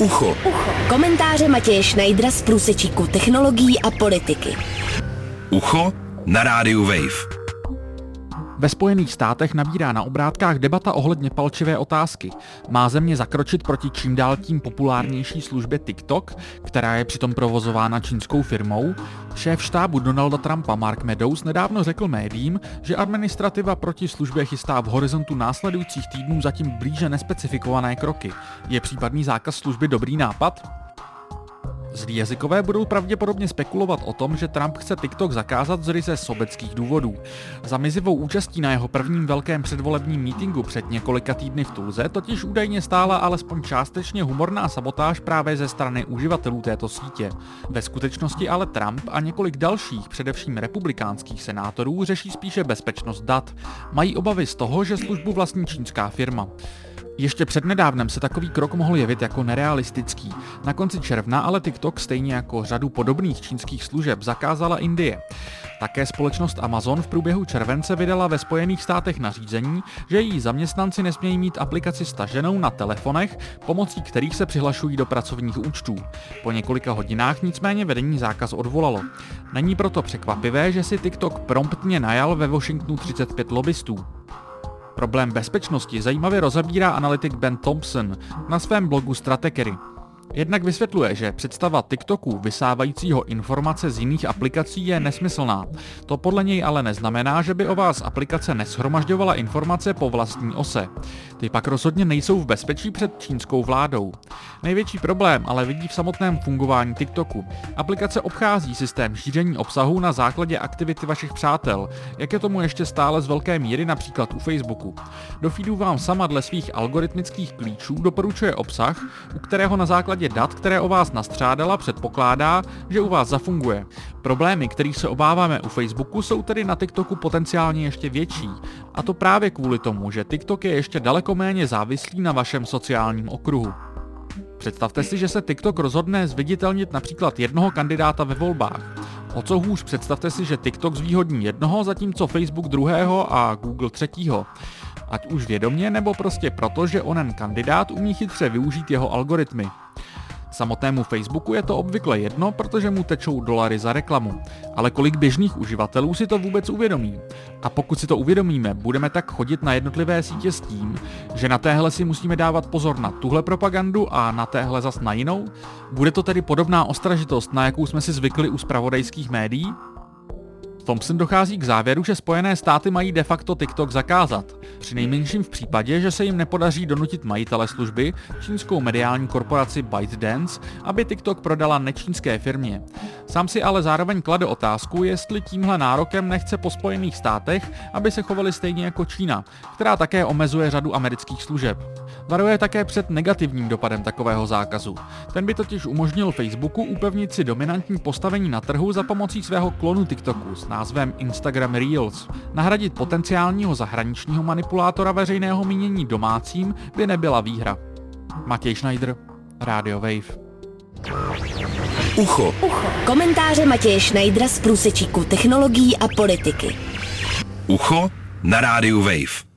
Ucho. Ucho. Komentáře Matěje Schneidera z průsečíku technologií a politiky. Ucho na rádiu Wave. Ve Spojených státech nabírá na obrátkách debata ohledně palčivé otázky. Má země zakročit proti čím dál tím populárnější službě TikTok, která je přitom provozována čínskou firmou? Šéf štábu Donalda Trumpa Mark Meadows nedávno řekl médiím, že administrativa proti službě chystá v horizontu následujících týdnů zatím blíže nespecifikované kroky. Je případný zákaz služby dobrý nápad? Zlí jazykové budou pravděpodobně spekulovat o tom, že Trump chce TikTok zakázat z ryze sobeckých důvodů. Za mizivou účastí na jeho prvním velkém předvolebním mítingu před několika týdny v Tulze totiž údajně stála alespoň částečně humorná sabotáž právě ze strany uživatelů této sítě. Ve skutečnosti ale Trump a několik dalších, především republikánských senátorů, řeší spíše bezpečnost dat. Mají obavy z toho, že službu vlastní čínská firma. Ještě přednedávnem se takový krok mohl jevit jako nerealistický. Na konci června ale TikTok stejně jako řadu podobných čínských služeb zakázala Indie. Také společnost Amazon v průběhu července vydala ve Spojených státech nařízení, že její zaměstnanci nesmějí mít aplikaci staženou na telefonech, pomocí kterých se přihlašují do pracovních účtů. Po několika hodinách nicméně vedení zákaz odvolalo. Není proto překvapivé, že si TikTok promptně najal ve Washingtonu 35 lobbystů. Problém bezpečnosti zajímavě rozebírá analytik Ben Thompson na svém blogu Stratekery. Jednak vysvětluje, že představa TikToku vysávajícího informace z jiných aplikací je nesmyslná. To podle něj ale neznamená, že by o vás aplikace neshromažďovala informace po vlastní ose. Ty pak rozhodně nejsou v bezpečí před čínskou vládou. Největší problém ale vidí v samotném fungování TikToku. Aplikace obchází systém šíření obsahu na základě aktivity vašich přátel, jak je tomu ještě stále z velké míry například u Facebooku. Do feedu vám sama dle svých algoritmických klíčů doporučuje obsah, u kterého na základě základě dat, které o vás nastřádala, předpokládá, že u vás zafunguje. Problémy, kterých se obáváme u Facebooku, jsou tedy na TikToku potenciálně ještě větší. A to právě kvůli tomu, že TikTok je ještě daleko méně závislý na vašem sociálním okruhu. Představte si, že se TikTok rozhodne zviditelnit například jednoho kandidáta ve volbách. O co hůř představte si, že TikTok zvýhodní jednoho, zatímco Facebook druhého a Google třetího. Ať už vědomě nebo prostě proto, že onen kandidát umí chytře využít jeho algoritmy. Samotnému Facebooku je to obvykle jedno, protože mu tečou dolary za reklamu. Ale kolik běžných uživatelů si to vůbec uvědomí? A pokud si to uvědomíme, budeme tak chodit na jednotlivé sítě s tím, že na téhle si musíme dávat pozor na tuhle propagandu a na téhle zas na jinou? Bude to tedy podobná ostražitost, na jakou jsme si zvykli u spravodajských médií? Thompson dochází k závěru, že Spojené státy mají de facto TikTok zakázat. Při nejmenším v případě, že se jim nepodaří donutit majitele služby, čínskou mediální korporaci ByteDance, aby TikTok prodala nečínské firmě. Sám si ale zároveň klade otázku, jestli tímhle nárokem nechce po Spojených státech, aby se chovali stejně jako Čína, která také omezuje řadu amerických služeb. Varuje také před negativním dopadem takového zákazu. Ten by totiž umožnil Facebooku upevnit si dominantní postavení na trhu za pomocí svého klonu TikToku s názvem Instagram Reels. Nahradit potenciálního zahraničního manipulátora veřejného mínění domácím by nebyla výhra. Matěj Schneider, Radio Wave. Ucho. Ucho. Komentáře Matěje Schneidera z průsečíku technologií a politiky. Ucho na rádiu Wave.